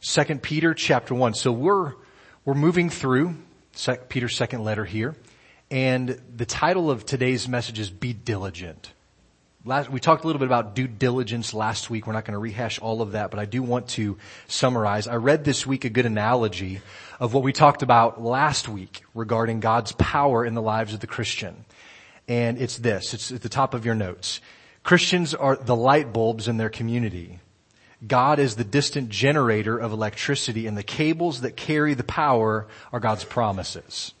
Second Peter chapter one. So we're, we're moving through Peter's second letter here. And the title of today's message is Be Diligent. Last, we talked a little bit about due diligence last week. We're not going to rehash all of that, but I do want to summarize. I read this week a good analogy of what we talked about last week regarding God's power in the lives of the Christian. And it's this. It's at the top of your notes. Christians are the light bulbs in their community. God is the distant generator of electricity and the cables that carry the power are God's promises.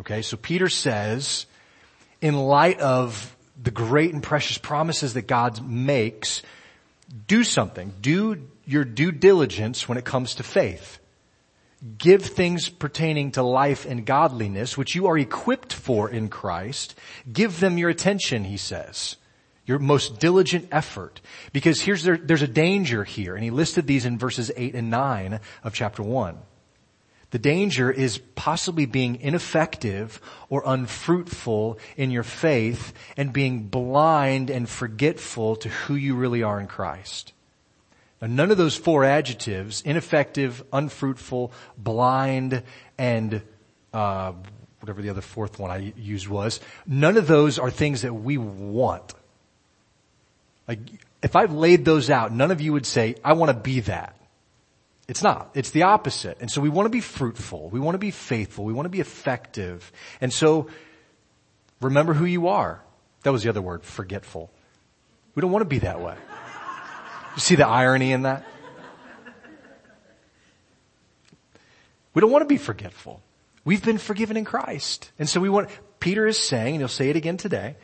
Okay, so Peter says, in light of the great and precious promises that God makes, do something. Do your due diligence when it comes to faith. Give things pertaining to life and godliness, which you are equipped for in Christ. Give them your attention, he says. Your most diligent effort. Because here's there, there's a danger here, and he listed these in verses 8 and 9 of chapter 1. The danger is possibly being ineffective or unfruitful in your faith and being blind and forgetful to who you really are in Christ. Now none of those four adjectives, ineffective, unfruitful, blind, and uh, whatever the other fourth one I used was, none of those are things that we want. Like, if I've laid those out, none of you would say, I want to be that. It's not. It's the opposite. And so we want to be fruitful. We want to be faithful. We want to be effective. And so remember who you are. That was the other word, forgetful. We don't want to be that way. You see the irony in that? We don't want to be forgetful. We've been forgiven in Christ. And so we want, Peter is saying, and he'll say it again today,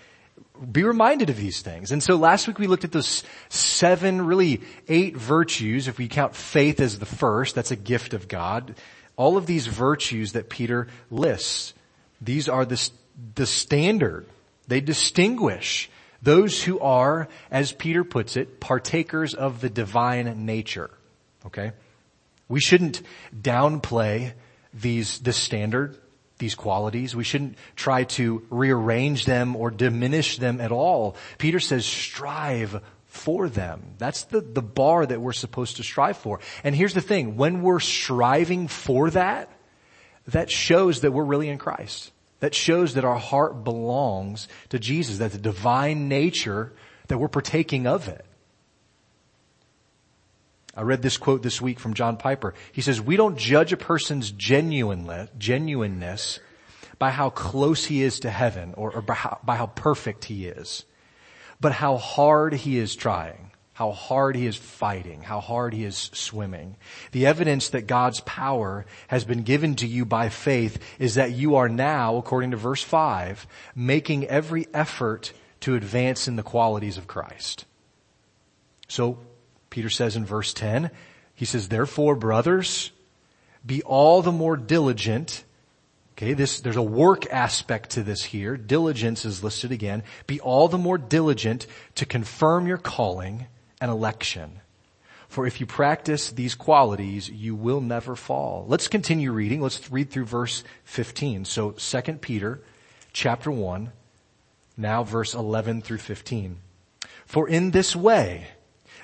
be reminded of these things. And so last week we looked at those seven, really eight virtues. If we count faith as the first, that's a gift of God. All of these virtues that Peter lists, these are the, the standard. They distinguish those who are, as Peter puts it, partakers of the divine nature. Okay? We shouldn't downplay these, this standard these qualities. We shouldn't try to rearrange them or diminish them at all. Peter says strive for them. That's the, the bar that we're supposed to strive for. And here's the thing, when we're striving for that, that shows that we're really in Christ. That shows that our heart belongs to Jesus, that the divine nature, that we're partaking of it. I read this quote this week from John Piper. He says, we don't judge a person's genuineness by how close he is to heaven or, or by, how, by how perfect he is, but how hard he is trying, how hard he is fighting, how hard he is swimming. The evidence that God's power has been given to you by faith is that you are now, according to verse 5, making every effort to advance in the qualities of Christ. So Peter says in verse 10, he says, therefore brothers, be all the more diligent. Okay, this, there's a work aspect to this here. Diligence is listed again. Be all the more diligent to confirm your calling and election. For if you practice these qualities, you will never fall. Let's continue reading. Let's read through verse 15. So 2 Peter chapter 1, now verse 11 through 15. For in this way,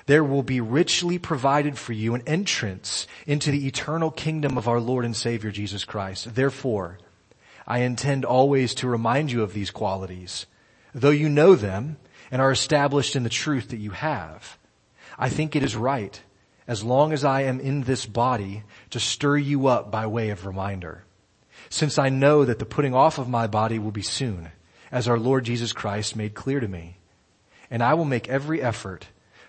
there will be richly provided for you an entrance into the eternal kingdom of our Lord and Savior Jesus Christ. Therefore, I intend always to remind you of these qualities, though you know them and are established in the truth that you have. I think it is right, as long as I am in this body, to stir you up by way of reminder. Since I know that the putting off of my body will be soon, as our Lord Jesus Christ made clear to me. And I will make every effort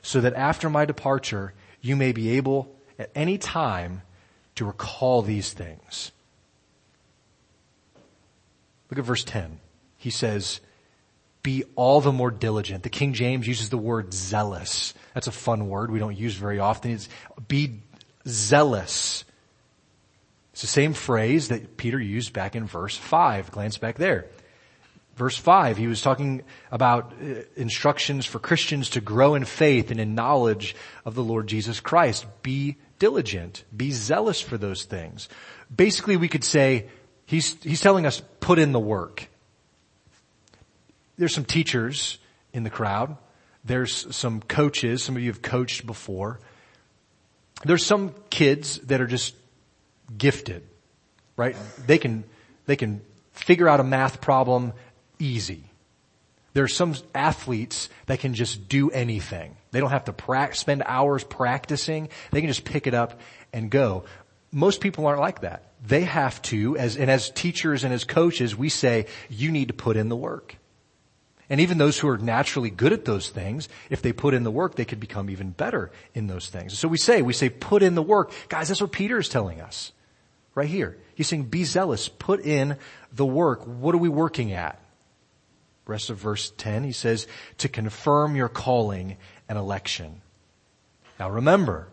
so that after my departure, you may be able at any time to recall these things. Look at verse 10. He says, be all the more diligent. The King James uses the word zealous. That's a fun word we don't use very often. It's be zealous. It's the same phrase that Peter used back in verse 5. Glance back there. Verse 5, he was talking about uh, instructions for Christians to grow in faith and in knowledge of the Lord Jesus Christ. Be diligent. Be zealous for those things. Basically, we could say, he's, he's telling us, put in the work. There's some teachers in the crowd. There's some coaches. Some of you have coached before. there's some kids that are just gifted, right? They can, they can figure out a math problem easy. There are some athletes that can just do anything. They don't have to pra- spend hours practicing. They can just pick it up and go. Most people aren't like that. They have to, as, and as teachers and as coaches, we say, you need to put in the work. And even those who are naturally good at those things, if they put in the work, they could become even better in those things. So we say, we say, put in the work. Guys, that's what Peter is telling us. Right here. He's saying, be zealous, put in the work. What are we working at? Rest of verse 10, he says, to confirm your calling and election. Now remember,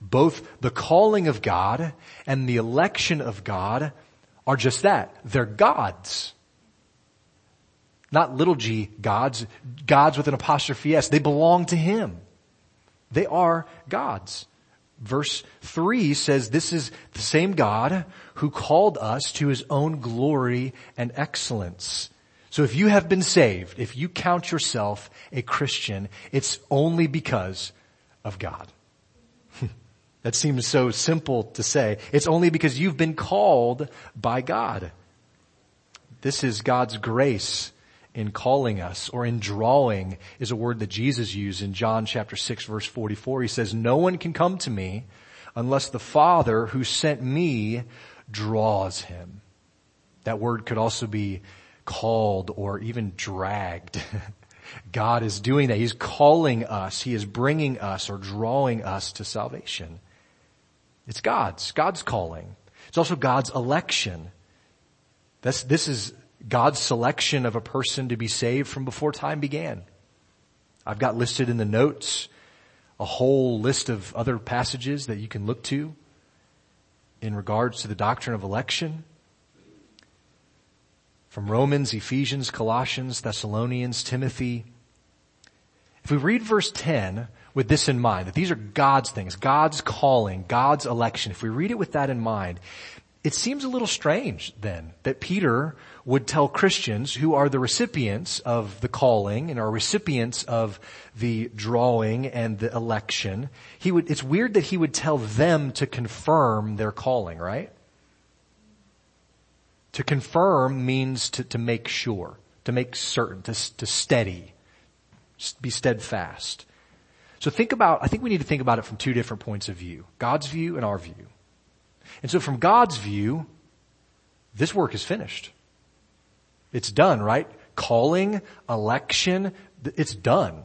both the calling of God and the election of God are just that. They're God's. Not little g gods, gods with an apostrophe s. They belong to Him. They are God's. Verse 3 says this is the same God who called us to His own glory and excellence. So if you have been saved, if you count yourself a Christian, it's only because of God. that seems so simple to say. It's only because you've been called by God. This is God's grace in calling us or in drawing is a word that Jesus used in John chapter 6 verse 44. He says, no one can come to me unless the Father who sent me draws him. That word could also be called or even dragged. God is doing that. He's calling us. He is bringing us or drawing us to salvation. It's God's, God's calling. It's also God's election. This, this is God's selection of a person to be saved from before time began. I've got listed in the notes a whole list of other passages that you can look to in regards to the doctrine of election. From Romans, Ephesians, Colossians, Thessalonians, Timothy. If we read verse 10 with this in mind, that these are God's things, God's calling, God's election, if we read it with that in mind, it seems a little strange then that Peter would tell Christians who are the recipients of the calling and are recipients of the drawing and the election. He would, it's weird that he would tell them to confirm their calling, right? To confirm means to, to make sure, to make certain, to, to steady, be steadfast. So think about, I think we need to think about it from two different points of view. God's view and our view. And so from God's view, this work is finished. It's done, right? Calling, election, it's done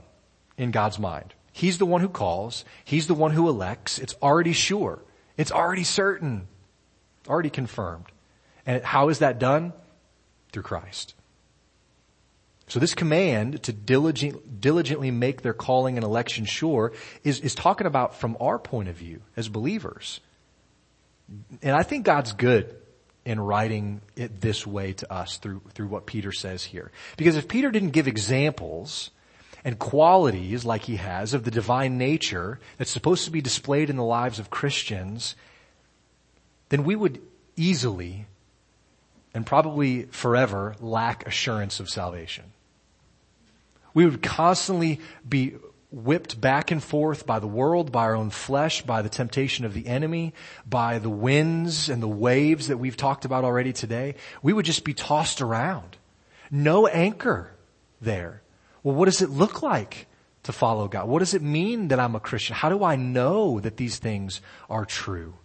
in God's mind. He's the one who calls. He's the one who elects. It's already sure. It's already certain. Already confirmed. And how is that done? Through Christ. So this command to diligent, diligently make their calling and election sure is, is talking about from our point of view as believers. And I think God's good in writing it this way to us through, through what Peter says here. Because if Peter didn't give examples and qualities like he has of the divine nature that's supposed to be displayed in the lives of Christians, then we would easily and probably forever lack assurance of salvation. We would constantly be whipped back and forth by the world, by our own flesh, by the temptation of the enemy, by the winds and the waves that we've talked about already today, we would just be tossed around. No anchor there. Well, what does it look like to follow God? What does it mean that I'm a Christian? How do I know that these things are true?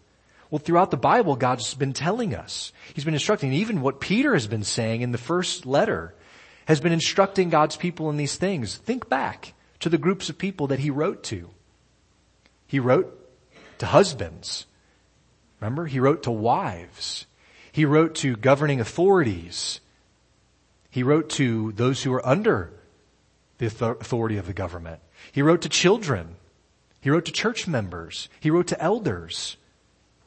Well, throughout the Bible, God's been telling us. He's been instructing. Even what Peter has been saying in the first letter has been instructing God's people in these things. Think back to the groups of people that he wrote to. He wrote to husbands. Remember? He wrote to wives. He wrote to governing authorities. He wrote to those who are under the authority of the government. He wrote to children. He wrote to church members. He wrote to elders.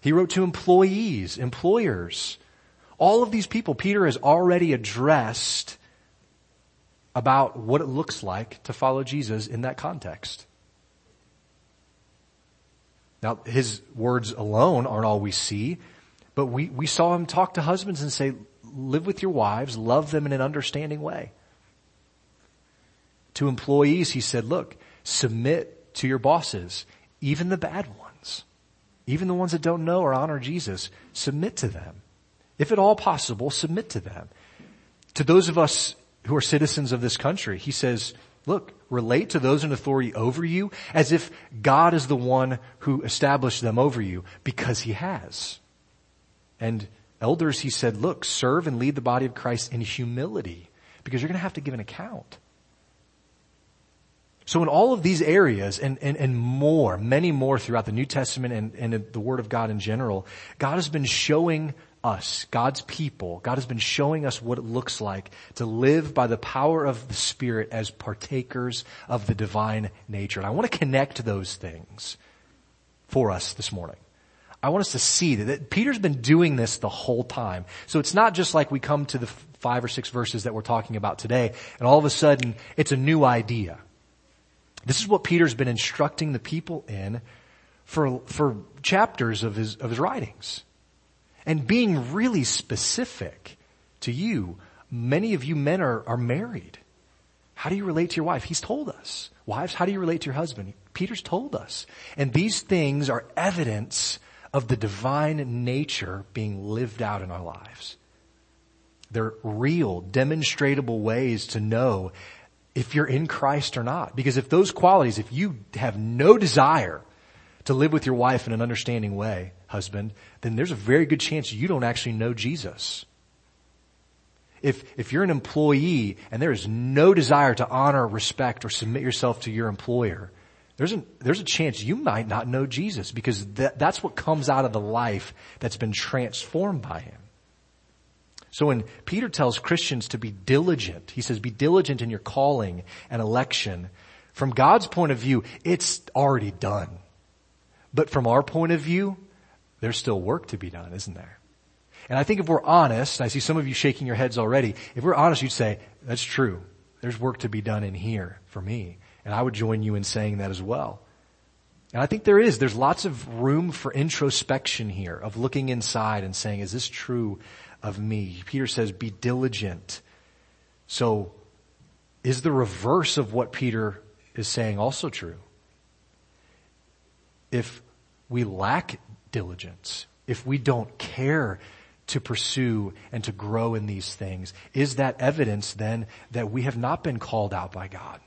He wrote to employees, employers. All of these people Peter has already addressed about what it looks like to follow Jesus in that context. Now, his words alone aren't all we see, but we, we saw him talk to husbands and say, live with your wives, love them in an understanding way. To employees, he said, look, submit to your bosses, even the bad ones. Even the ones that don't know or honor Jesus, submit to them. If at all possible, submit to them. To those of us who are citizens of this country, he says, look, relate to those in authority over you as if God is the one who established them over you because he has. And elders, he said, look, serve and lead the body of Christ in humility because you're going to have to give an account. So in all of these areas and, and, and more, many more throughout the New Testament and, and the Word of God in general, God has been showing us, God's people, God has been showing us what it looks like to live by the power of the Spirit as partakers of the divine nature. And I want to connect those things for us this morning. I want us to see that, that Peter's been doing this the whole time. So it's not just like we come to the five or six verses that we're talking about today and all of a sudden it's a new idea. This is what Peter's been instructing the people in for, for chapters of his, of his writings. And being really specific to you, many of you men are, are married. How do you relate to your wife? He's told us. Wives, how do you relate to your husband? Peter's told us. And these things are evidence of the divine nature being lived out in our lives. They're real, demonstrable ways to know if you're in Christ or not. Because if those qualities, if you have no desire to live with your wife in an understanding way, husband, then there's a very good chance you don't actually know Jesus. If, if you're an employee and there is no desire to honor, respect, or submit yourself to your employer, there's a, there's a chance you might not know Jesus because that, that's what comes out of the life that's been transformed by Him. So when Peter tells Christians to be diligent, he says be diligent in your calling and election. From God's point of view, it's already done. But from our point of view, there's still work to be done, isn't there? And I think if we're honest, I see some of you shaking your heads already, if we're honest, you'd say, that's true. There's work to be done in here for me. And I would join you in saying that as well. And I think there is. There's lots of room for introspection here of looking inside and saying, is this true of me. Peter says, be diligent. So is the reverse of what Peter is saying also true? If we lack diligence, if we don't care to pursue and to grow in these things, is that evidence then that we have not been called out by God?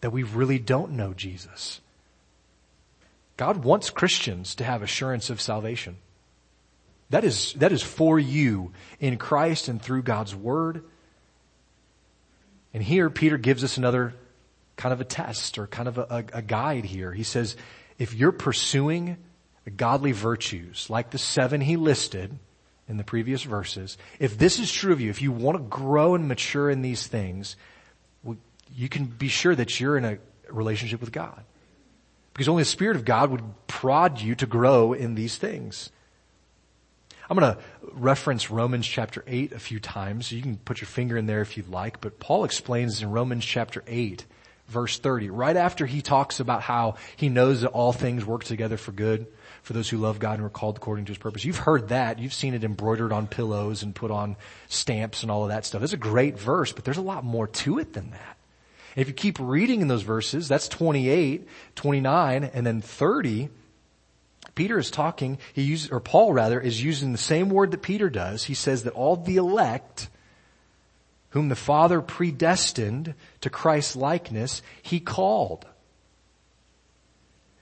That we really don't know Jesus? God wants Christians to have assurance of salvation. That is, that is for you in Christ and through God's Word. And here Peter gives us another kind of a test or kind of a, a, guide here. He says, if you're pursuing godly virtues like the seven he listed in the previous verses, if this is true of you, if you want to grow and mature in these things, you can be sure that you're in a relationship with God. Because only the Spirit of God would prod you to grow in these things. I'm going to reference Romans chapter 8 a few times. You can put your finger in there if you'd like, but Paul explains in Romans chapter 8 verse 30, right after he talks about how he knows that all things work together for good for those who love God and are called according to his purpose. You've heard that. You've seen it embroidered on pillows and put on stamps and all of that stuff. It's a great verse, but there's a lot more to it than that. If you keep reading in those verses, that's 28, 29, and then 30, Peter is talking, he uses, or Paul rather, is using the same word that Peter does. He says that all the elect, whom the Father predestined to Christ's likeness, he called.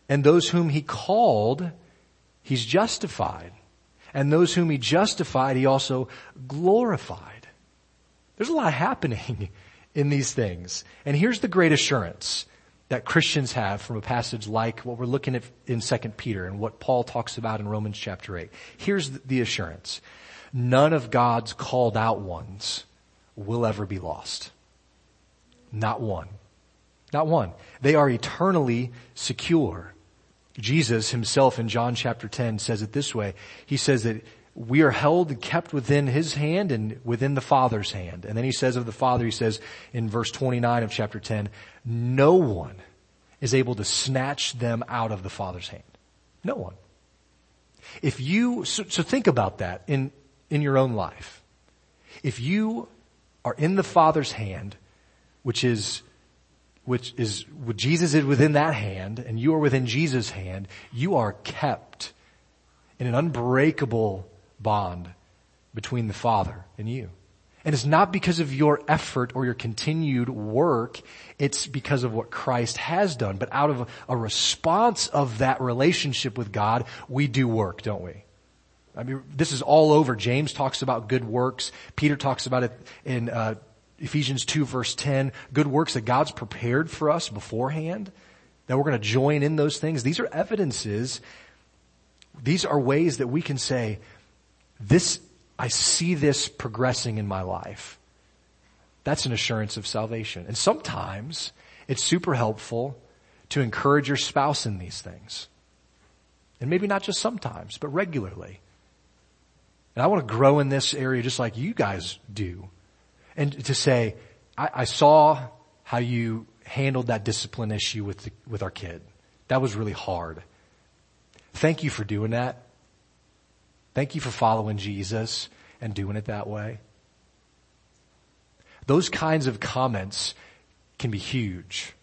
And those whom he called, he's justified. And those whom he justified, he also glorified. There's a lot happening in these things. And here's the great assurance that Christians have from a passage like what we're looking at in 2 Peter and what Paul talks about in Romans chapter 8. Here's the assurance. None of God's called out ones will ever be lost. Not one. Not one. They are eternally secure. Jesus himself in John chapter 10 says it this way. He says that we are held and kept within his hand and within the Father's hand. And then he says of the Father, he says in verse 29 of chapter 10, no one is able to snatch them out of the Father's hand. No one. If you, so, so think about that in, in your own life. If you are in the Father's hand, which is which is what Jesus is within that hand and you are within Jesus' hand, you are kept in an unbreakable bond between the Father and you. And it's not because of your effort or your continued work. It's because of what Christ has done. But out of a response of that relationship with God, we do work, don't we? I mean, this is all over. James talks about good works. Peter talks about it in uh, Ephesians 2 verse 10. Good works that God's prepared for us beforehand. That we're going to join in those things. These are evidences. These are ways that we can say, this I see this progressing in my life. That's an assurance of salvation. And sometimes it's super helpful to encourage your spouse in these things. And maybe not just sometimes, but regularly. And I want to grow in this area just like you guys do. And to say, I, I saw how you handled that discipline issue with the, with our kid. That was really hard. Thank you for doing that. Thank you for following Jesus and doing it that way. Those kinds of comments can be huge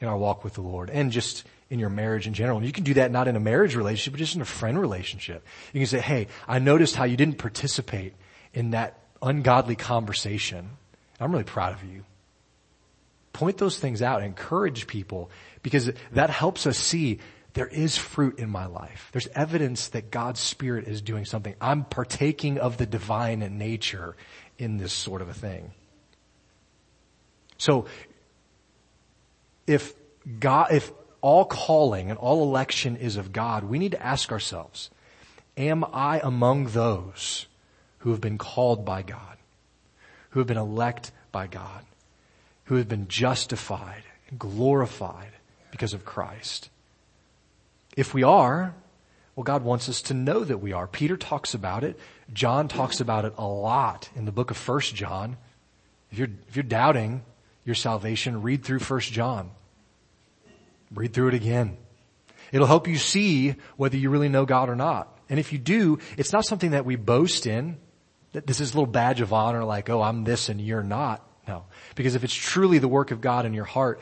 in our walk with the Lord and just in your marriage in general. And you can do that not in a marriage relationship, but just in a friend relationship. You can say, hey, I noticed how you didn't participate in that ungodly conversation. I'm really proud of you. Point those things out, and encourage people because that helps us see there is fruit in my life. There's evidence that God's Spirit is doing something. I'm partaking of the divine nature in this sort of a thing. So, if God, if all calling and all election is of God, we need to ask ourselves, am I among those who have been called by God, who have been elect by God, who have been justified and glorified because of Christ? If we are, well, God wants us to know that we are. Peter talks about it. John talks about it a lot in the book of First John. If you're, if you're doubting your salvation, read through First John. Read through it again. It'll help you see whether you really know God or not. And if you do, it's not something that we boast in. That this is a little badge of honor like, oh, I'm this and you're not. No. Because if it's truly the work of God in your heart,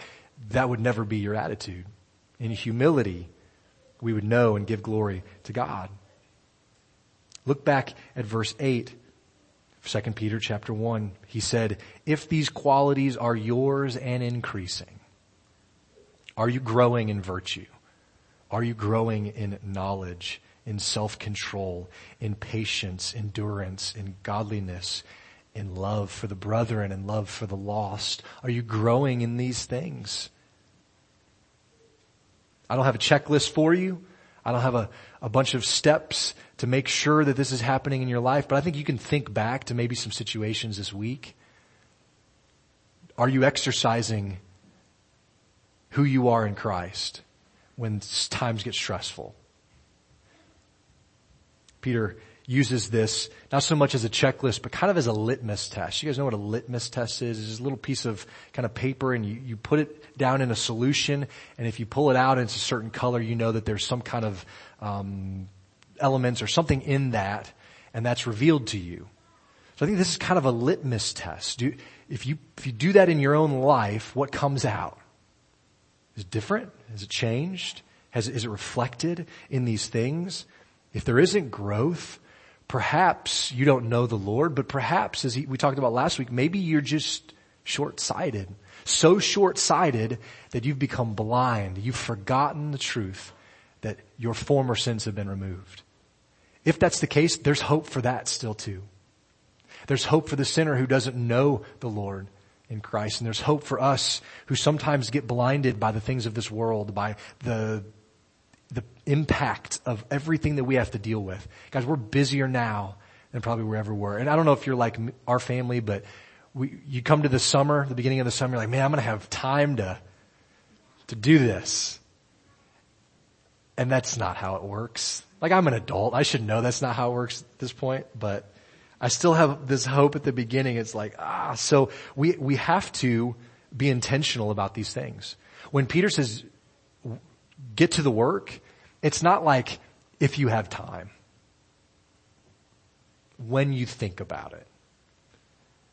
that would never be your attitude. In humility, we would know and give glory to God. Look back at verse 8, 2 Peter chapter 1. He said, if these qualities are yours and increasing, are you growing in virtue? Are you growing in knowledge, in self-control, in patience, endurance, in godliness, in love for the brethren and love for the lost? Are you growing in these things? I don't have a checklist for you. I don't have a, a bunch of steps to make sure that this is happening in your life, but I think you can think back to maybe some situations this week. Are you exercising who you are in Christ when times get stressful? Peter uses this not so much as a checklist, but kind of as a litmus test. You guys know what a litmus test is? It's a little piece of kind of paper and you, you put it down in a solution and if you pull it out and it's a certain color, you know that there's some kind of, um, elements or something in that and that's revealed to you. So I think this is kind of a litmus test. Do, if you, if you do that in your own life, what comes out? Is it different? Has it changed? Has, is it reflected in these things? If there isn't growth, Perhaps you don't know the Lord, but perhaps, as we talked about last week, maybe you're just short-sighted. So short-sighted that you've become blind. You've forgotten the truth that your former sins have been removed. If that's the case, there's hope for that still too. There's hope for the sinner who doesn't know the Lord in Christ. And there's hope for us who sometimes get blinded by the things of this world, by the the impact of everything that we have to deal with. Guys, we're busier now than probably we ever were. And I don't know if you're like our family, but we, you come to the summer, the beginning of the summer, you're like, man, I'm going to have time to, to do this. And that's not how it works. Like I'm an adult. I should know that's not how it works at this point, but I still have this hope at the beginning. It's like, ah, so we, we have to be intentional about these things. When Peter says, get to the work, it's not like if you have time. When you think about it.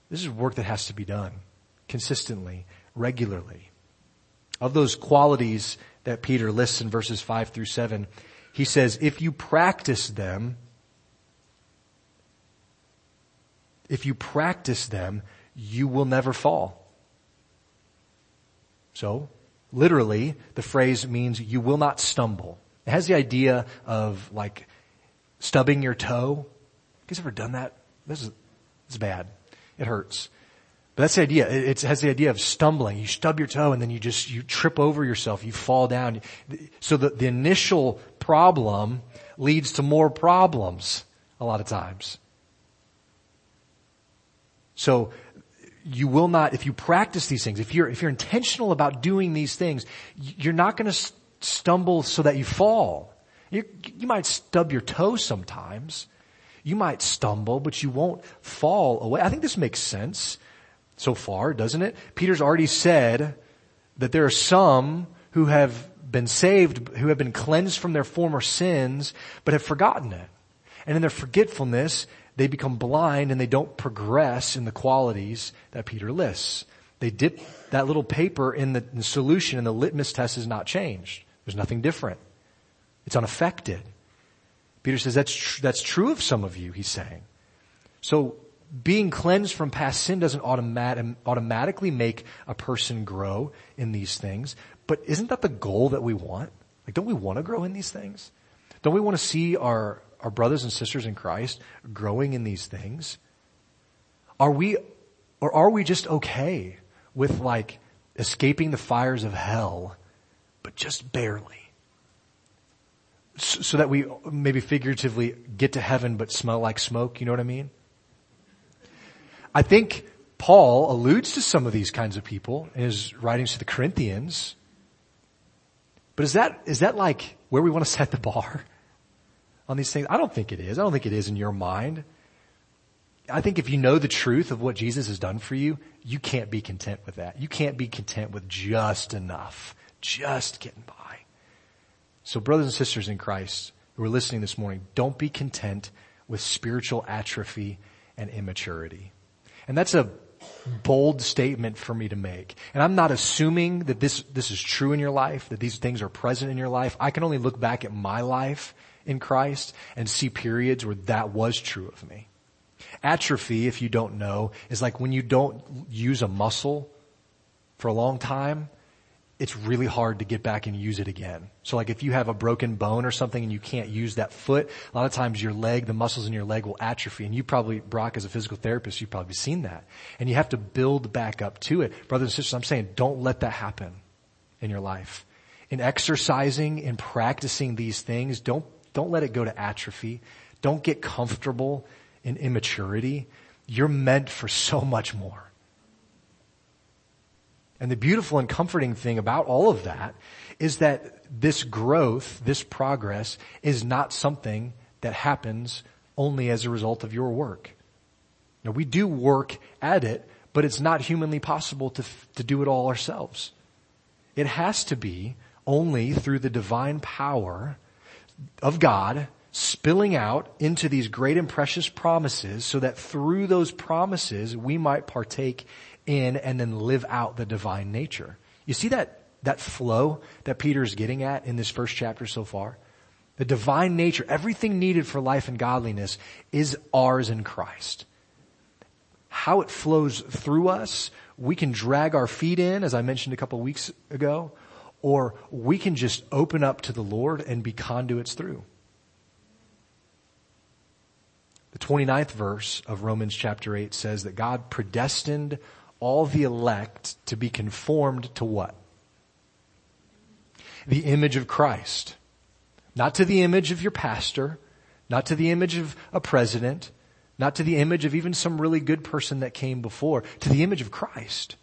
This is work that has to be done consistently, regularly. of those qualities that Peter lists in verses 5 through 7, he says, if you practice them, if you practice them, you will never fall. So, literally, the phrase means you will not stumble. It has the idea of like stubbing your toe. You guys ever done that? This is, it's bad. It hurts. But that's the idea. It, has the idea of stumbling. You stub your toe and then you just, you trip over yourself. You fall down. So the, the initial problem leads to more problems a lot of times. So you will not, if you practice these things, if you're, if you're intentional about doing these things, you're not going to stumble so that you fall. You, you might stub your toe sometimes. You might stumble, but you won't fall away. I think this makes sense so far, doesn't it? Peter's already said that there are some who have been saved, who have been cleansed from their former sins, but have forgotten it. And in their forgetfulness, they become blind and they don't progress in the qualities that Peter lists. They dip that little paper in the, in the solution and the litmus test is not changed. There's nothing different. It's unaffected. Peter says that's, tr- that's true of some of you, he's saying. So being cleansed from past sin doesn't automat- um, automatically make a person grow in these things. But isn't that the goal that we want? Like, don't we want to grow in these things? Don't we want to see our, our brothers and sisters in Christ growing in these things? Are we, or are we just okay with like escaping the fires of hell, but just barely? So that we maybe figuratively get to heaven but smell like smoke, you know what I mean? I think Paul alludes to some of these kinds of people in his writings to the Corinthians. But is that, is that like where we want to set the bar on these things? I don't think it is. I don't think it is in your mind. I think if you know the truth of what Jesus has done for you, you can't be content with that. You can't be content with just enough, just getting by. So brothers and sisters in Christ who are listening this morning, don't be content with spiritual atrophy and immaturity. And that's a bold statement for me to make. And I'm not assuming that this, this is true in your life, that these things are present in your life. I can only look back at my life in Christ and see periods where that was true of me. Atrophy, if you don't know, is like when you don't use a muscle for a long time it's really hard to get back and use it again. So like if you have a broken bone or something and you can't use that foot, a lot of times your leg, the muscles in your leg will atrophy. And you probably, Brock, as a physical therapist, you've probably seen that. And you have to build back up to it. Brothers and sisters, I'm saying don't let that happen in your life. In exercising, in practicing these things, don't, don't let it go to atrophy. Don't get comfortable in immaturity. You're meant for so much more. And the beautiful and comforting thing about all of that is that this growth, this progress is not something that happens only as a result of your work. Now we do work at it, but it's not humanly possible to, to do it all ourselves. It has to be only through the divine power of God spilling out into these great and precious promises so that through those promises we might partake in and then live out the divine nature. You see that, that flow that Peter's getting at in this first chapter so far? The divine nature, everything needed for life and godliness is ours in Christ. How it flows through us, we can drag our feet in, as I mentioned a couple weeks ago, or we can just open up to the Lord and be conduits through. The 29th verse of Romans chapter 8 says that God predestined all the elect to be conformed to what? The image of Christ. Not to the image of your pastor, not to the image of a president, not to the image of even some really good person that came before, to the image of Christ.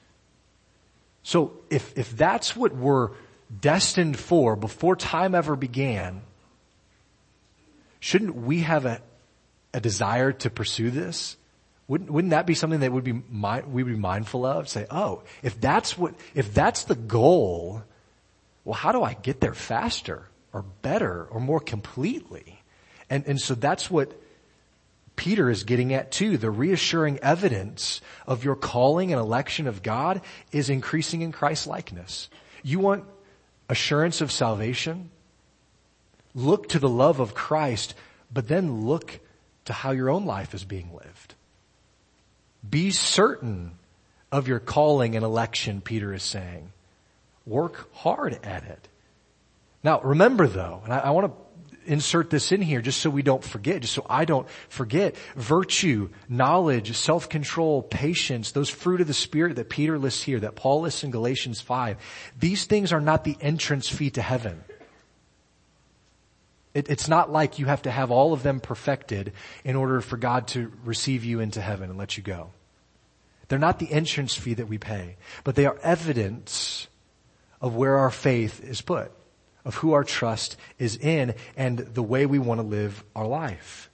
So if, if that's what we're destined for before time ever began, shouldn't we have a, a desire to pursue this? Wouldn't, wouldn't that be something that would be we would be mindful of? Say, oh, if that's what, if that's the goal, well, how do I get there faster or better or more completely? And, and so that's what Peter is getting at too. The reassuring evidence of your calling and election of God is increasing in Christ likeness. You want assurance of salvation? Look to the love of Christ, but then look to how your own life is being lived. Be certain of your calling and election, Peter is saying. Work hard at it. Now remember though, and I, I want to insert this in here just so we don't forget, just so I don't forget. Virtue, knowledge, self-control, patience, those fruit of the Spirit that Peter lists here, that Paul lists in Galatians 5, these things are not the entrance fee to heaven. It, it's not like you have to have all of them perfected in order for God to receive you into heaven and let you go. They're not the entrance fee that we pay, but they are evidence of where our faith is put of who our trust is in and the way we want to live our life.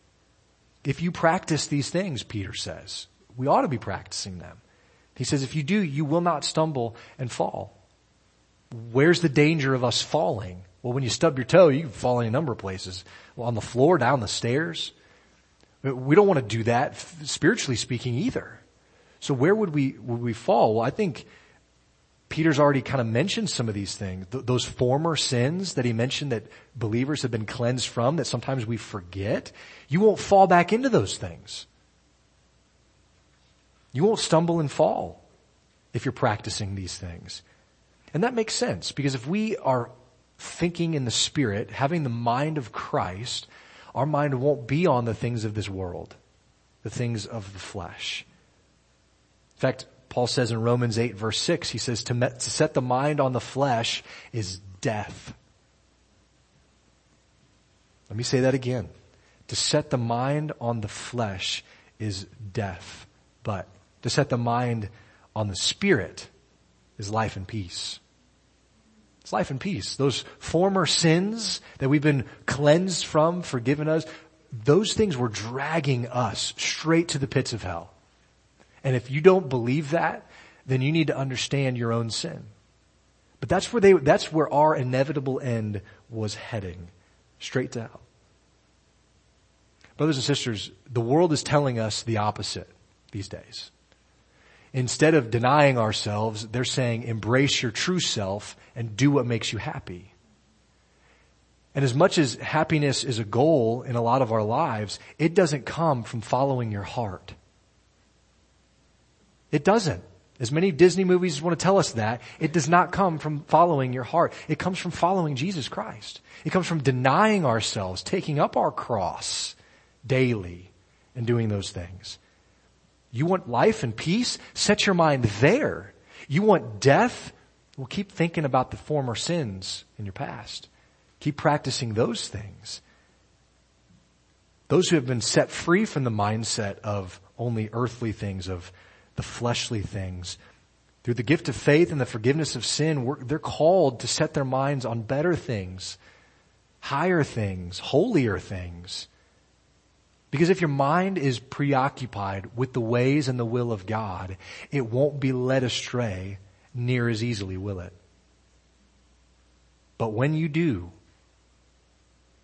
If you practice these things, Peter says, we ought to be practicing them. He says, if you do, you will not stumble and fall. Where's the danger of us falling? Well, when you stub your toe, you can fall in a number of places. Well, on the floor, down the stairs. We don't want to do that, spiritually speaking, either. So where would we, would we fall? Well, I think Peter's already kind of mentioned some of these things. Th- those former sins that he mentioned that believers have been cleansed from that sometimes we forget. You won't fall back into those things. You won't stumble and fall if you're practicing these things. And that makes sense because if we are thinking in the spirit, having the mind of Christ, our mind won't be on the things of this world, the things of the flesh. In fact, Paul says in Romans 8 verse 6, he says to, met, to set the mind on the flesh is death. Let me say that again. To set the mind on the flesh is death, but to set the mind on the spirit is life and peace. It's life and peace. Those former sins that we've been cleansed from, forgiven us, those things were dragging us straight to the pits of hell. And if you don't believe that, then you need to understand your own sin. But that's where they, that's where our inevitable end was heading. Straight hell. Brothers and sisters, the world is telling us the opposite these days. Instead of denying ourselves, they're saying embrace your true self and do what makes you happy. And as much as happiness is a goal in a lot of our lives, it doesn't come from following your heart. It doesn't. As many Disney movies want to tell us that, it does not come from following your heart. It comes from following Jesus Christ. It comes from denying ourselves, taking up our cross daily and doing those things. You want life and peace? Set your mind there. You want death? Well, keep thinking about the former sins in your past. Keep practicing those things. Those who have been set free from the mindset of only earthly things, of the fleshly things. Through the gift of faith and the forgiveness of sin, they're called to set their minds on better things, higher things, holier things. Because if your mind is preoccupied with the ways and the will of God, it won't be led astray near as easily, will it? But when you do,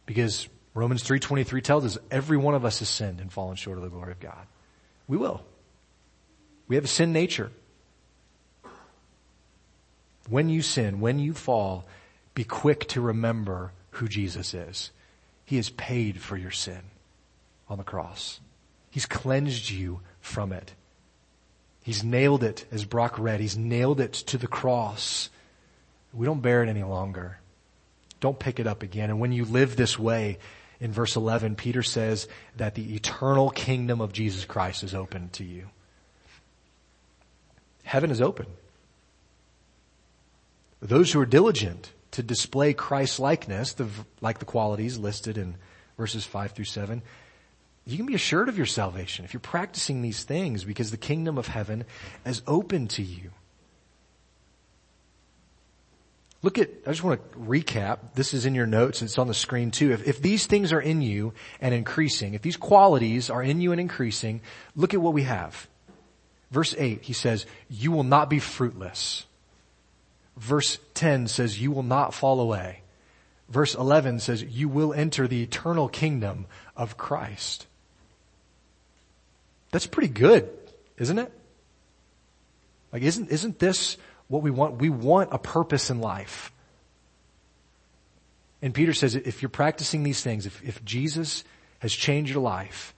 because Romans 3.23 tells us every one of us has sinned and fallen short of the glory of God. We will. We have a sin nature. When you sin, when you fall, be quick to remember who Jesus is. He has paid for your sin on the cross. He's cleansed you from it. He's nailed it, as Brock read, he's nailed it to the cross. We don't bear it any longer. Don't pick it up again. And when you live this way, in verse 11, Peter says that the eternal kingdom of Jesus Christ is open to you. Heaven is open. Those who are diligent to display Christ's likeness, the, like the qualities listed in verses 5 through 7, you can be assured of your salvation if you're practicing these things because the kingdom of heaven is open to you. Look at, I just want to recap. This is in your notes. It's on the screen too. If, if these things are in you and increasing, if these qualities are in you and increasing, look at what we have. Verse 8, he says, you will not be fruitless. Verse 10 says, you will not fall away. Verse 11 says, you will enter the eternal kingdom of Christ. That's pretty good, isn't it? Like, isn't, isn't this what we want. We want a purpose in life. And Peter says if you're practicing these things, if, if Jesus has changed your life,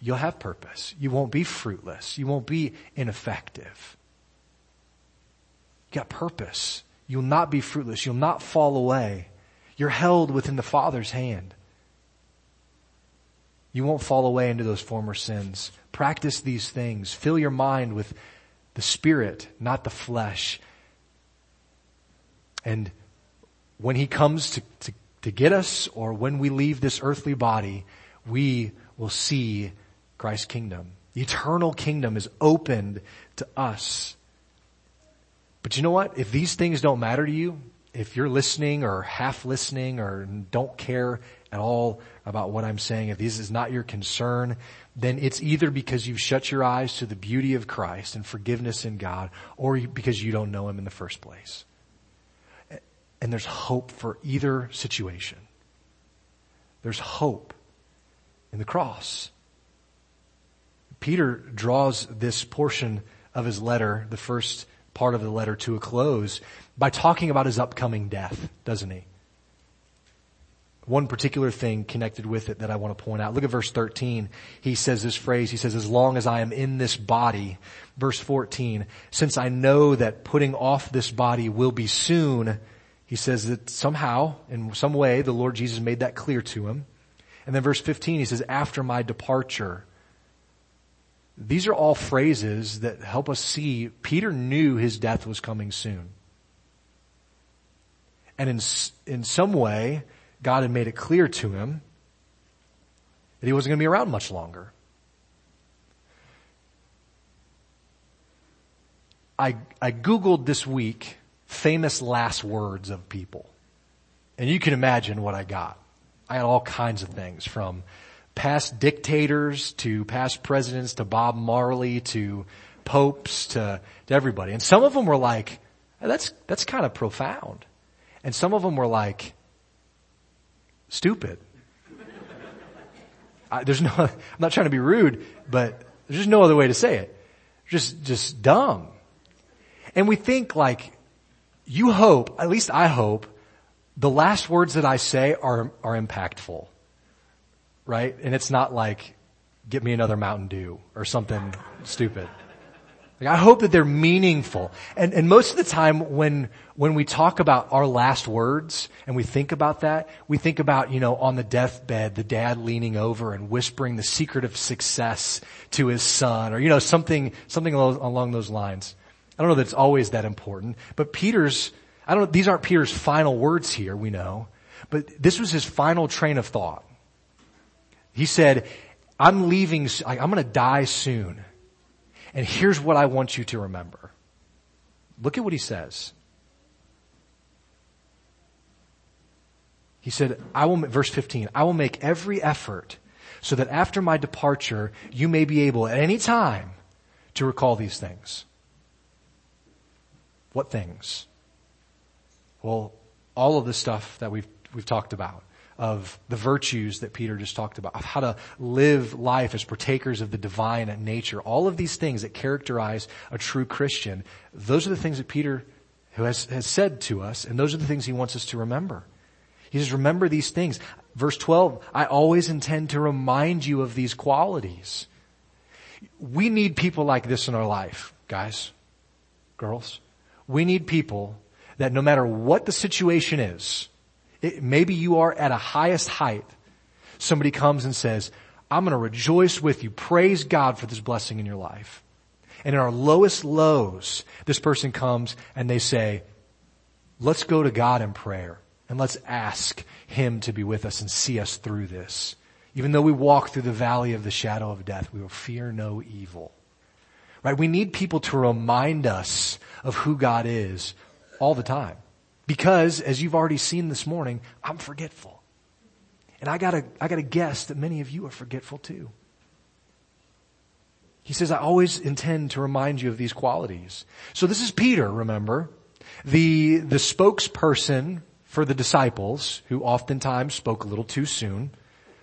you'll have purpose. You won't be fruitless. You won't be ineffective. You got purpose. You'll not be fruitless. You'll not fall away. You're held within the Father's hand. You won't fall away into those former sins. Practice these things. Fill your mind with the Spirit, not the flesh. And when He comes to, to, to get us or when we leave this earthly body, we will see Christ's kingdom. The eternal kingdom is opened to us. But you know what? If these things don't matter to you, if you're listening or half listening or don't care at all about what I'm saying, if this is not your concern, then it's either because you've shut your eyes to the beauty of Christ and forgiveness in God or because you don't know Him in the first place. And there's hope for either situation. There's hope in the cross. Peter draws this portion of his letter, the first part of the letter to a close by talking about his upcoming death, doesn't he? One particular thing connected with it that I want to point out. Look at verse 13. He says this phrase, he says, as long as I am in this body. Verse 14, since I know that putting off this body will be soon, he says that somehow, in some way, the Lord Jesus made that clear to him. And then verse 15, he says, after my departure. These are all phrases that help us see Peter knew his death was coming soon. And in, in some way, God had made it clear to him that he wasn't going to be around much longer. I, I Googled this week famous last words of people. And you can imagine what I got. I had all kinds of things from past dictators to past presidents to Bob Marley to popes to, to everybody. And some of them were like, that's, that's kind of profound. And some of them were like, stupid. I, there's no, I'm not trying to be rude, but there's just no other way to say it. Just, just dumb. And we think like, you hope, at least I hope, the last words that I say are, are impactful. Right? And it's not like, get me another Mountain Dew or something stupid. Like, I hope that they're meaningful. And, and most of the time when, when we talk about our last words and we think about that, we think about, you know, on the deathbed, the dad leaning over and whispering the secret of success to his son or, you know, something, something along those lines. I don't know that it's always that important, but Peter's, I don't these aren't Peter's final words here, we know, but this was his final train of thought. He said, I'm leaving, I'm gonna die soon. And here's what I want you to remember. Look at what he says. He said, I will, verse 15, I will make every effort so that after my departure, you may be able at any time to recall these things. What things? Well, all of the stuff that we've, we've talked about of the virtues that Peter just talked about, of how to live life as partakers of the divine nature. All of these things that characterize a true Christian, those are the things that Peter has, has said to us, and those are the things he wants us to remember. He says, remember these things. Verse 12, I always intend to remind you of these qualities. We need people like this in our life, guys, girls. We need people that no matter what the situation is, it, maybe you are at a highest height. Somebody comes and says, I'm going to rejoice with you. Praise God for this blessing in your life. And in our lowest lows, this person comes and they say, let's go to God in prayer and let's ask Him to be with us and see us through this. Even though we walk through the valley of the shadow of death, we will fear no evil. Right? We need people to remind us of who God is all the time. Because, as you've already seen this morning, I'm forgetful. And I gotta, I gotta guess that many of you are forgetful too. He says, I always intend to remind you of these qualities. So this is Peter, remember? The, the spokesperson for the disciples, who oftentimes spoke a little too soon.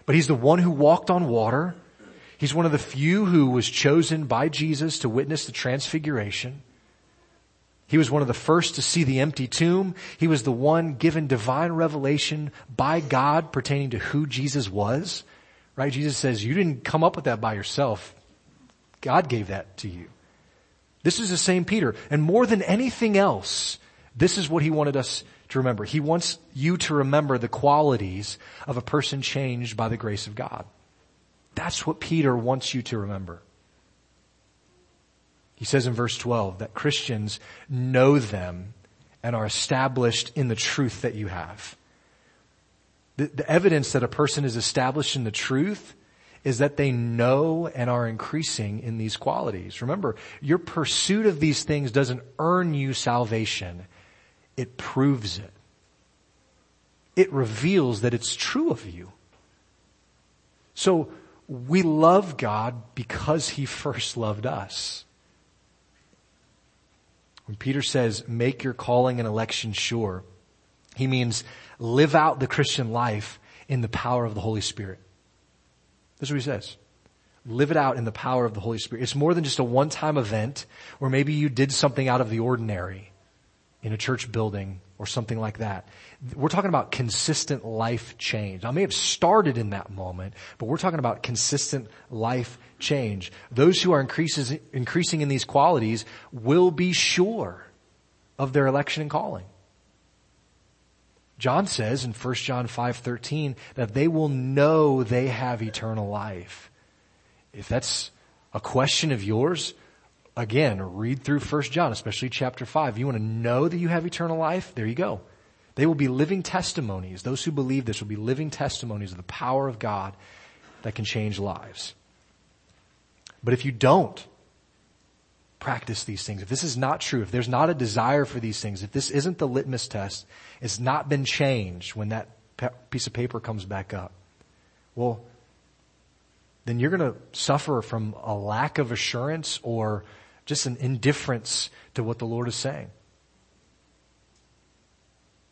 But he's the one who walked on water. He's one of the few who was chosen by Jesus to witness the transfiguration. He was one of the first to see the empty tomb. He was the one given divine revelation by God pertaining to who Jesus was. Right? Jesus says, you didn't come up with that by yourself. God gave that to you. This is the same Peter. And more than anything else, this is what he wanted us to remember. He wants you to remember the qualities of a person changed by the grace of God. That's what Peter wants you to remember. He says in verse 12 that Christians know them and are established in the truth that you have. The, the, evidence that a person is established in the truth is that they know and are increasing in these qualities. Remember, your pursuit of these things doesn't earn you salvation. It proves it. It reveals that it's true of you. So we love God because He first loved us. When Peter says, make your calling and election sure, he means live out the Christian life in the power of the Holy Spirit. That's what he says. Live it out in the power of the Holy Spirit. It's more than just a one-time event where maybe you did something out of the ordinary in a church building or something like that. We're talking about consistent life change. I may have started in that moment, but we're talking about consistent life change. Those who are increases, increasing in these qualities will be sure of their election and calling. John says in 1 John 5:13 that they will know they have eternal life. If that's a question of yours, Again, read through 1 John, especially chapter 5. You want to know that you have eternal life? There you go. They will be living testimonies. Those who believe this will be living testimonies of the power of God that can change lives. But if you don't practice these things, if this is not true, if there's not a desire for these things, if this isn't the litmus test, it's not been changed when that piece of paper comes back up, well, then you're going to suffer from a lack of assurance or just an indifference to what the Lord is saying.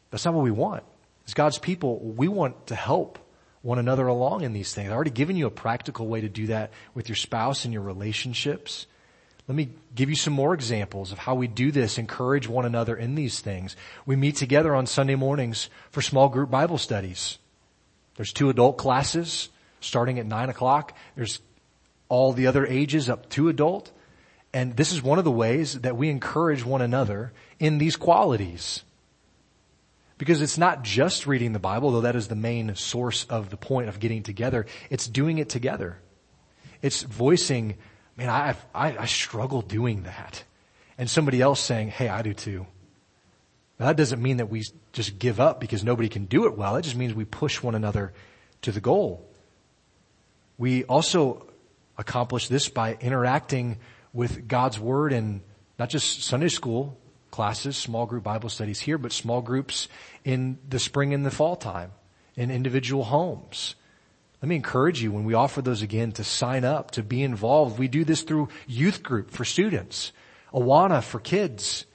That's not what we want. As God's people, we want to help one another along in these things. I've already given you a practical way to do that with your spouse and your relationships. Let me give you some more examples of how we do this, encourage one another in these things. We meet together on Sunday mornings for small group Bible studies. There's two adult classes starting at nine o'clock. There's all the other ages up to adult. And this is one of the ways that we encourage one another in these qualities. Because it's not just reading the Bible, though that is the main source of the point of getting together. It's doing it together. It's voicing, man, I, I, I struggle doing that. And somebody else saying, hey, I do too. Now, that doesn't mean that we just give up because nobody can do it well. It just means we push one another to the goal. We also accomplish this by interacting with God's Word and not just Sunday school classes, small group Bible studies here, but small groups in the spring and the fall time, in individual homes. Let me encourage you when we offer those again to sign up, to be involved. We do this through youth group for students, Awana for kids,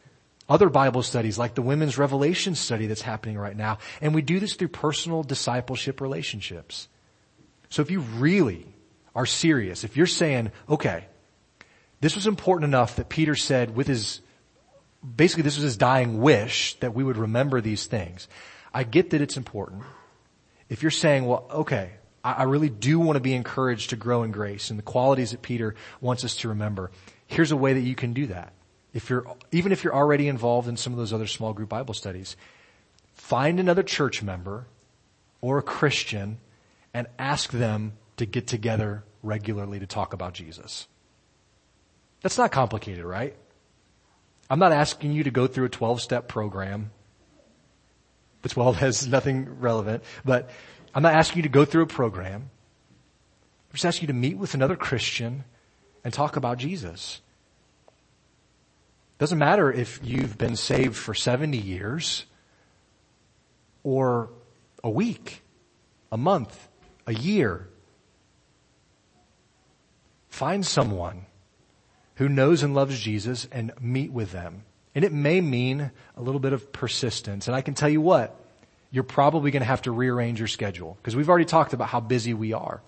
other Bible studies like the Women's Revelation study that's happening right now. And we do this through personal discipleship relationships. So if you really are serious, if you're saying, okay, this was important enough that Peter said with his, basically this was his dying wish that we would remember these things. I get that it's important. If you're saying, well, okay, I really do want to be encouraged to grow in grace and the qualities that Peter wants us to remember, here's a way that you can do that. If you're, even if you're already involved in some of those other small group Bible studies, find another church member or a Christian and ask them to get together regularly to talk about Jesus. That's not complicated, right? I'm not asking you to go through a 12 step program. The 12 has nothing relevant, but I'm not asking you to go through a program. I'm just asking you to meet with another Christian and talk about Jesus. Doesn't matter if you've been saved for 70 years or a week, a month, a year. Find someone who knows and loves Jesus and meet with them. And it may mean a little bit of persistence. And I can tell you what, you're probably going to have to rearrange your schedule because we've already talked about how busy we are.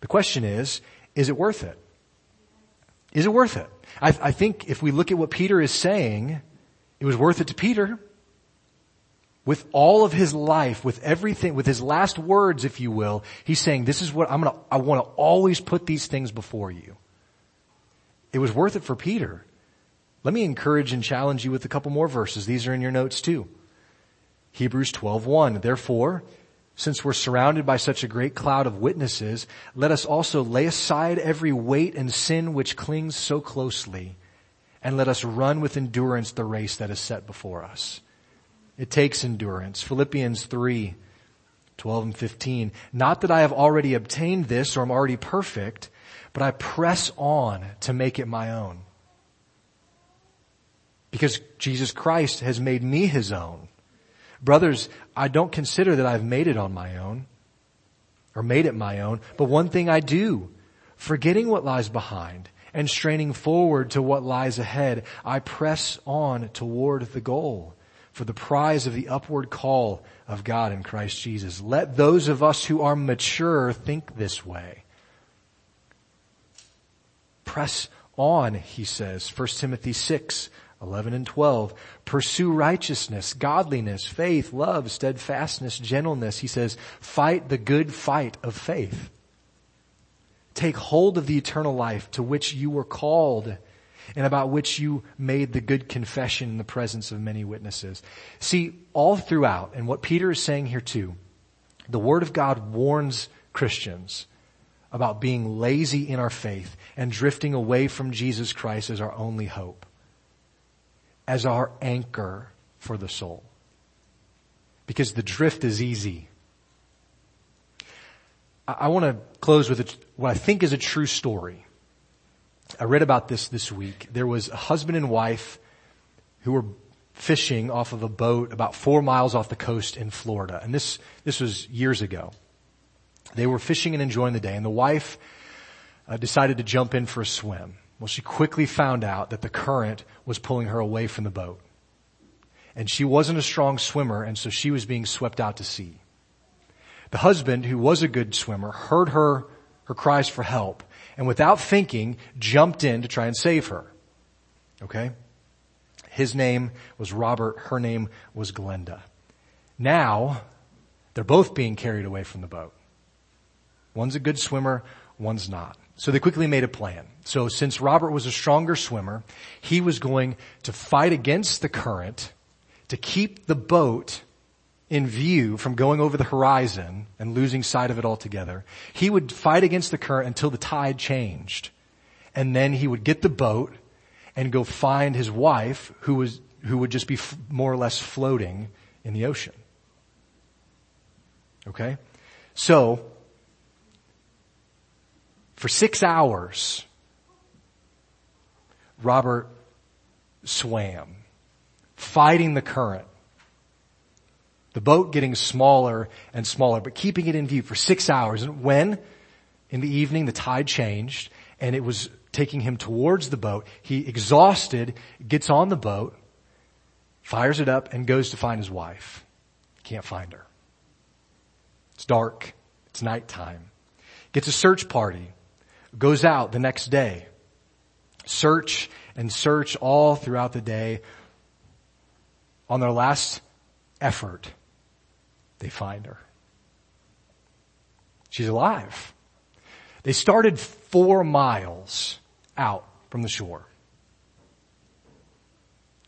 The question is, is it worth it? Is it worth it? I, I think if we look at what Peter is saying, it was worth it to Peter. With all of his life, with everything, with his last words, if you will, he's saying, this is what I'm gonna, I want to always put these things before you. It was worth it for Peter. Let me encourage and challenge you with a couple more verses. These are in your notes too. Hebrews 12:1. Therefore, since we're surrounded by such a great cloud of witnesses, let us also lay aside every weight and sin which clings so closely, and let us run with endurance the race that is set before us. It takes endurance. Philippians 3, 12 and 15. Not that I have already obtained this or am already perfect, but I press on to make it my own. Because Jesus Christ has made me his own. Brothers, I don't consider that I've made it on my own or made it my own, but one thing I do, forgetting what lies behind and straining forward to what lies ahead, I press on toward the goal for the prize of the upward call of God in Christ Jesus. Let those of us who are mature think this way. Press on, he says, 1 Timothy 6, 11 and 12. Pursue righteousness, godliness, faith, love, steadfastness, gentleness. He says, fight the good fight of faith. Take hold of the eternal life to which you were called and about which you made the good confession in the presence of many witnesses. See, all throughout, and what Peter is saying here too, the Word of God warns Christians about being lazy in our faith and drifting away from Jesus Christ as our only hope, as our anchor for the soul. Because the drift is easy. I, want to close with what I think is a true story I read about this this week. There was a husband and wife who were fishing off of a boat about four miles off the coast in Florida. And this, this was years ago. They were fishing and enjoying the day and the wife uh, decided to jump in for a swim. Well, she quickly found out that the current was pulling her away from the boat. And she wasn't a strong swimmer and so she was being swept out to sea. The husband, who was a good swimmer, heard her, her cries for help and without thinking jumped in to try and save her. Okay? His name was Robert, her name was Glenda. Now, they're both being carried away from the boat. One's a good swimmer, one's not. So they quickly made a plan. So since Robert was a stronger swimmer, he was going to fight against the current to keep the boat in view from going over the horizon and losing sight of it altogether. He would fight against the current until the tide changed. And then he would get the boat and go find his wife who was, who would just be f- more or less floating in the ocean. Okay? So, for six hours, Robert swam, fighting the current the boat getting smaller and smaller, but keeping it in view for six hours. And when, in the evening, the tide changed and it was taking him towards the boat, he exhausted, gets on the boat, fires it up and goes to find his wife. Can't find her. It's dark. It's nighttime. Gets a search party. Goes out the next day. Search and search all throughout the day. On their last effort, they find her. She's alive. They started four miles out from the shore.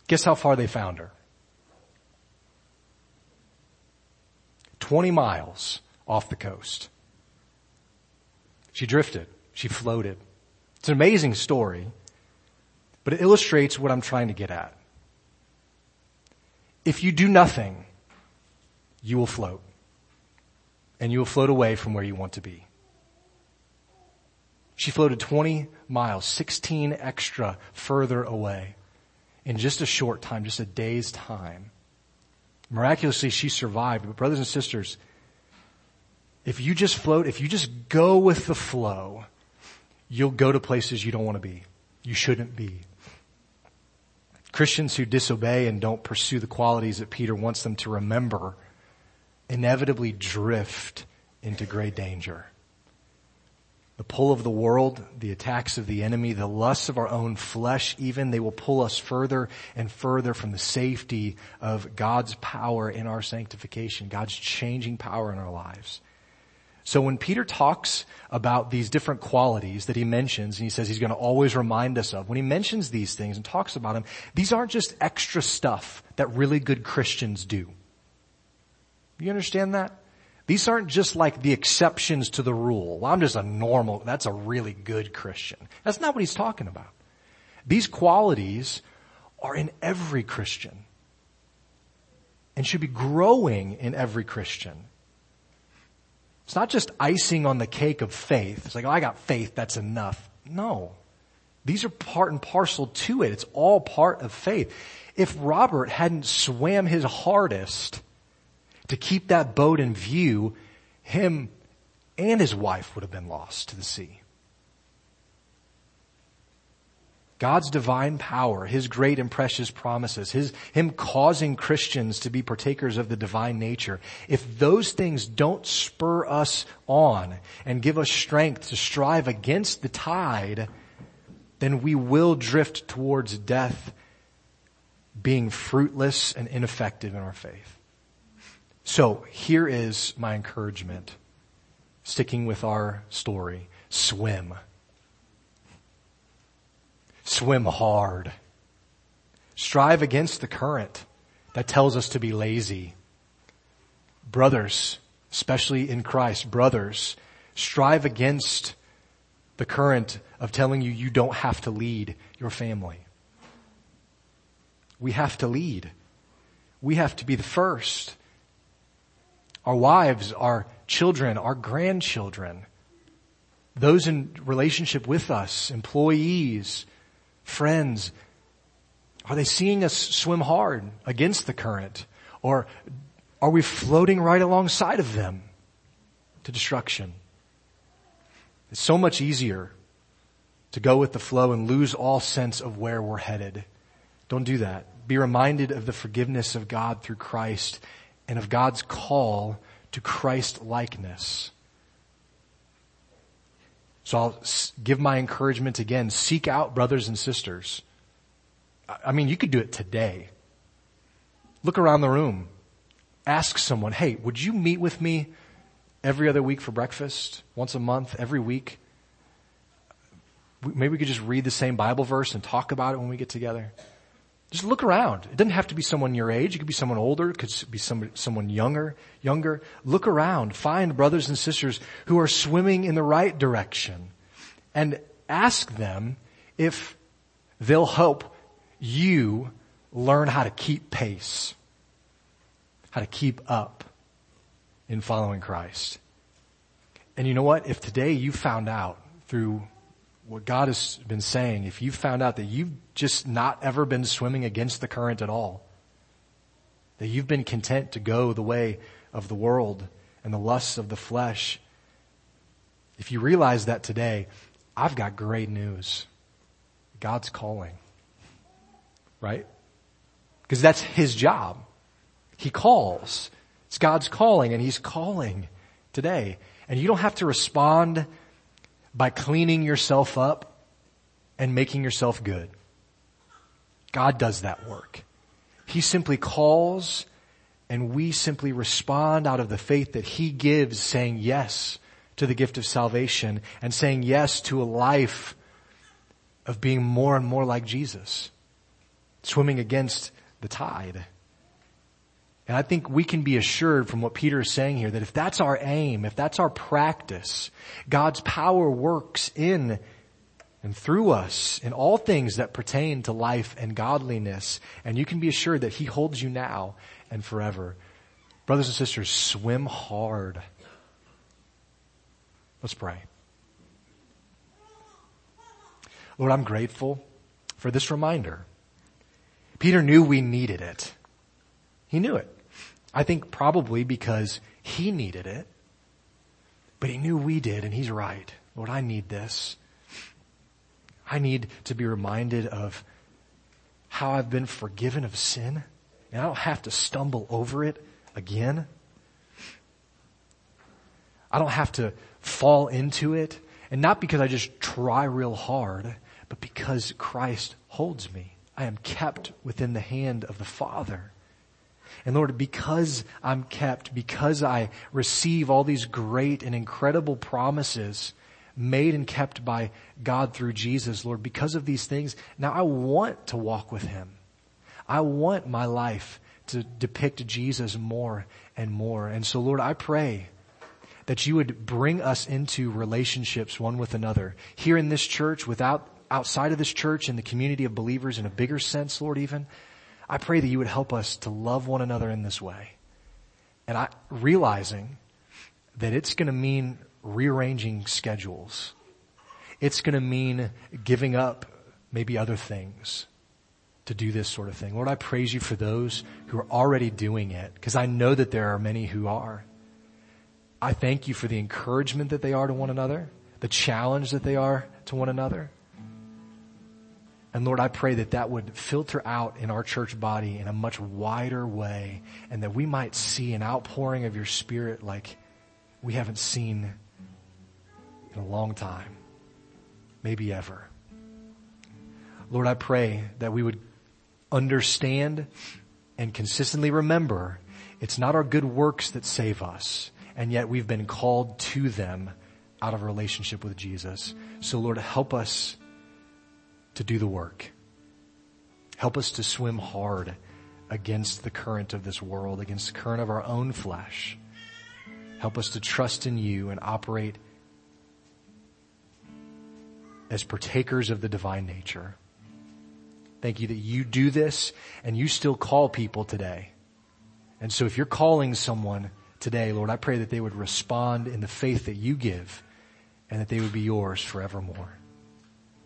Guess how far they found her? 20 miles off the coast. She drifted. She floated. It's an amazing story, but it illustrates what I'm trying to get at. If you do nothing, you will float. And you will float away from where you want to be. She floated 20 miles, 16 extra further away in just a short time, just a day's time. Miraculously, she survived. But brothers and sisters, if you just float, if you just go with the flow, you'll go to places you don't want to be. You shouldn't be. Christians who disobey and don't pursue the qualities that Peter wants them to remember inevitably drift into great danger. the pull of the world, the attacks of the enemy, the lusts of our own flesh even, they will pull us further and further from the safety of God's power in our sanctification, God's changing power in our lives. So when Peter talks about these different qualities that he mentions, and he says he's going to always remind us of, when he mentions these things and talks about them, these aren't just extra stuff that really good Christians do. You understand that? These aren't just like the exceptions to the rule. Well, I'm just a normal, that's a really good Christian. That's not what he's talking about. These qualities are in every Christian and should be growing in every Christian. It's not just icing on the cake of faith. It's like, oh, I got faith, that's enough. No. These are part and parcel to it. It's all part of faith. If Robert hadn't swam his hardest to keep that boat in view, him and his wife would have been lost to the sea. God's divine power, His great and precious promises, His, Him causing Christians to be partakers of the divine nature, if those things don't spur us on and give us strength to strive against the tide, then we will drift towards death being fruitless and ineffective in our faith. So here is my encouragement. Sticking with our story. Swim. Swim hard. Strive against the current that tells us to be lazy. Brothers, especially in Christ, brothers, strive against the current of telling you you don't have to lead your family. We have to lead. We have to be the first our wives, our children, our grandchildren, those in relationship with us, employees, friends, are they seeing us swim hard against the current? Or are we floating right alongside of them to destruction? It's so much easier to go with the flow and lose all sense of where we're headed. Don't do that. Be reminded of the forgiveness of God through Christ and of God's call to Christ likeness. So I'll give my encouragement again. Seek out brothers and sisters. I mean, you could do it today. Look around the room. Ask someone, hey, would you meet with me every other week for breakfast? Once a month? Every week? Maybe we could just read the same Bible verse and talk about it when we get together. Just look around. It doesn't have to be someone your age. It could be someone older. It could be some, someone younger, younger. Look around. Find brothers and sisters who are swimming in the right direction and ask them if they'll help you learn how to keep pace, how to keep up in following Christ. And you know what? If today you found out through what God has been saying, if you found out that you've just not ever been swimming against the current at all, that you've been content to go the way of the world and the lusts of the flesh, if you realize that today, I've got great news. God's calling. Right? Because that's His job. He calls. It's God's calling and He's calling today. And you don't have to respond by cleaning yourself up and making yourself good. God does that work. He simply calls and we simply respond out of the faith that He gives saying yes to the gift of salvation and saying yes to a life of being more and more like Jesus. Swimming against the tide. And I think we can be assured from what Peter is saying here that if that's our aim, if that's our practice, God's power works in and through us in all things that pertain to life and godliness. And you can be assured that He holds you now and forever. Brothers and sisters, swim hard. Let's pray. Lord, I'm grateful for this reminder. Peter knew we needed it. He knew it. I think probably because he needed it, but he knew we did and he's right. Lord, I need this. I need to be reminded of how I've been forgiven of sin and I don't have to stumble over it again. I don't have to fall into it And not because I just try real hard, but because Christ holds me. I am kept within the hand of the Father. And Lord, because I'm kept, because I receive all these great and incredible promises made and kept by God through Jesus, Lord, because of these things, now I want to walk with Him. I want my life to depict Jesus more and more. And so Lord, I pray that you would bring us into relationships one with another here in this church, without, outside of this church, in the community of believers in a bigger sense, Lord, even. I pray that you would help us to love one another in this way. And I, realizing that it's going to mean rearranging schedules. It's going to mean giving up maybe other things to do this sort of thing. Lord, I praise you for those who are already doing it because I know that there are many who are. I thank you for the encouragement that they are to one another, the challenge that they are to one another. And Lord, I pray that that would filter out in our church body in a much wider way and that we might see an outpouring of your spirit like we haven't seen in a long time, maybe ever. Lord, I pray that we would understand and consistently remember it's not our good works that save us, and yet we've been called to them out of relationship with Jesus. So Lord, help us to do the work. Help us to swim hard against the current of this world, against the current of our own flesh. Help us to trust in you and operate as partakers of the divine nature. Thank you that you do this and you still call people today. And so if you're calling someone today, Lord, I pray that they would respond in the faith that you give and that they would be yours forevermore.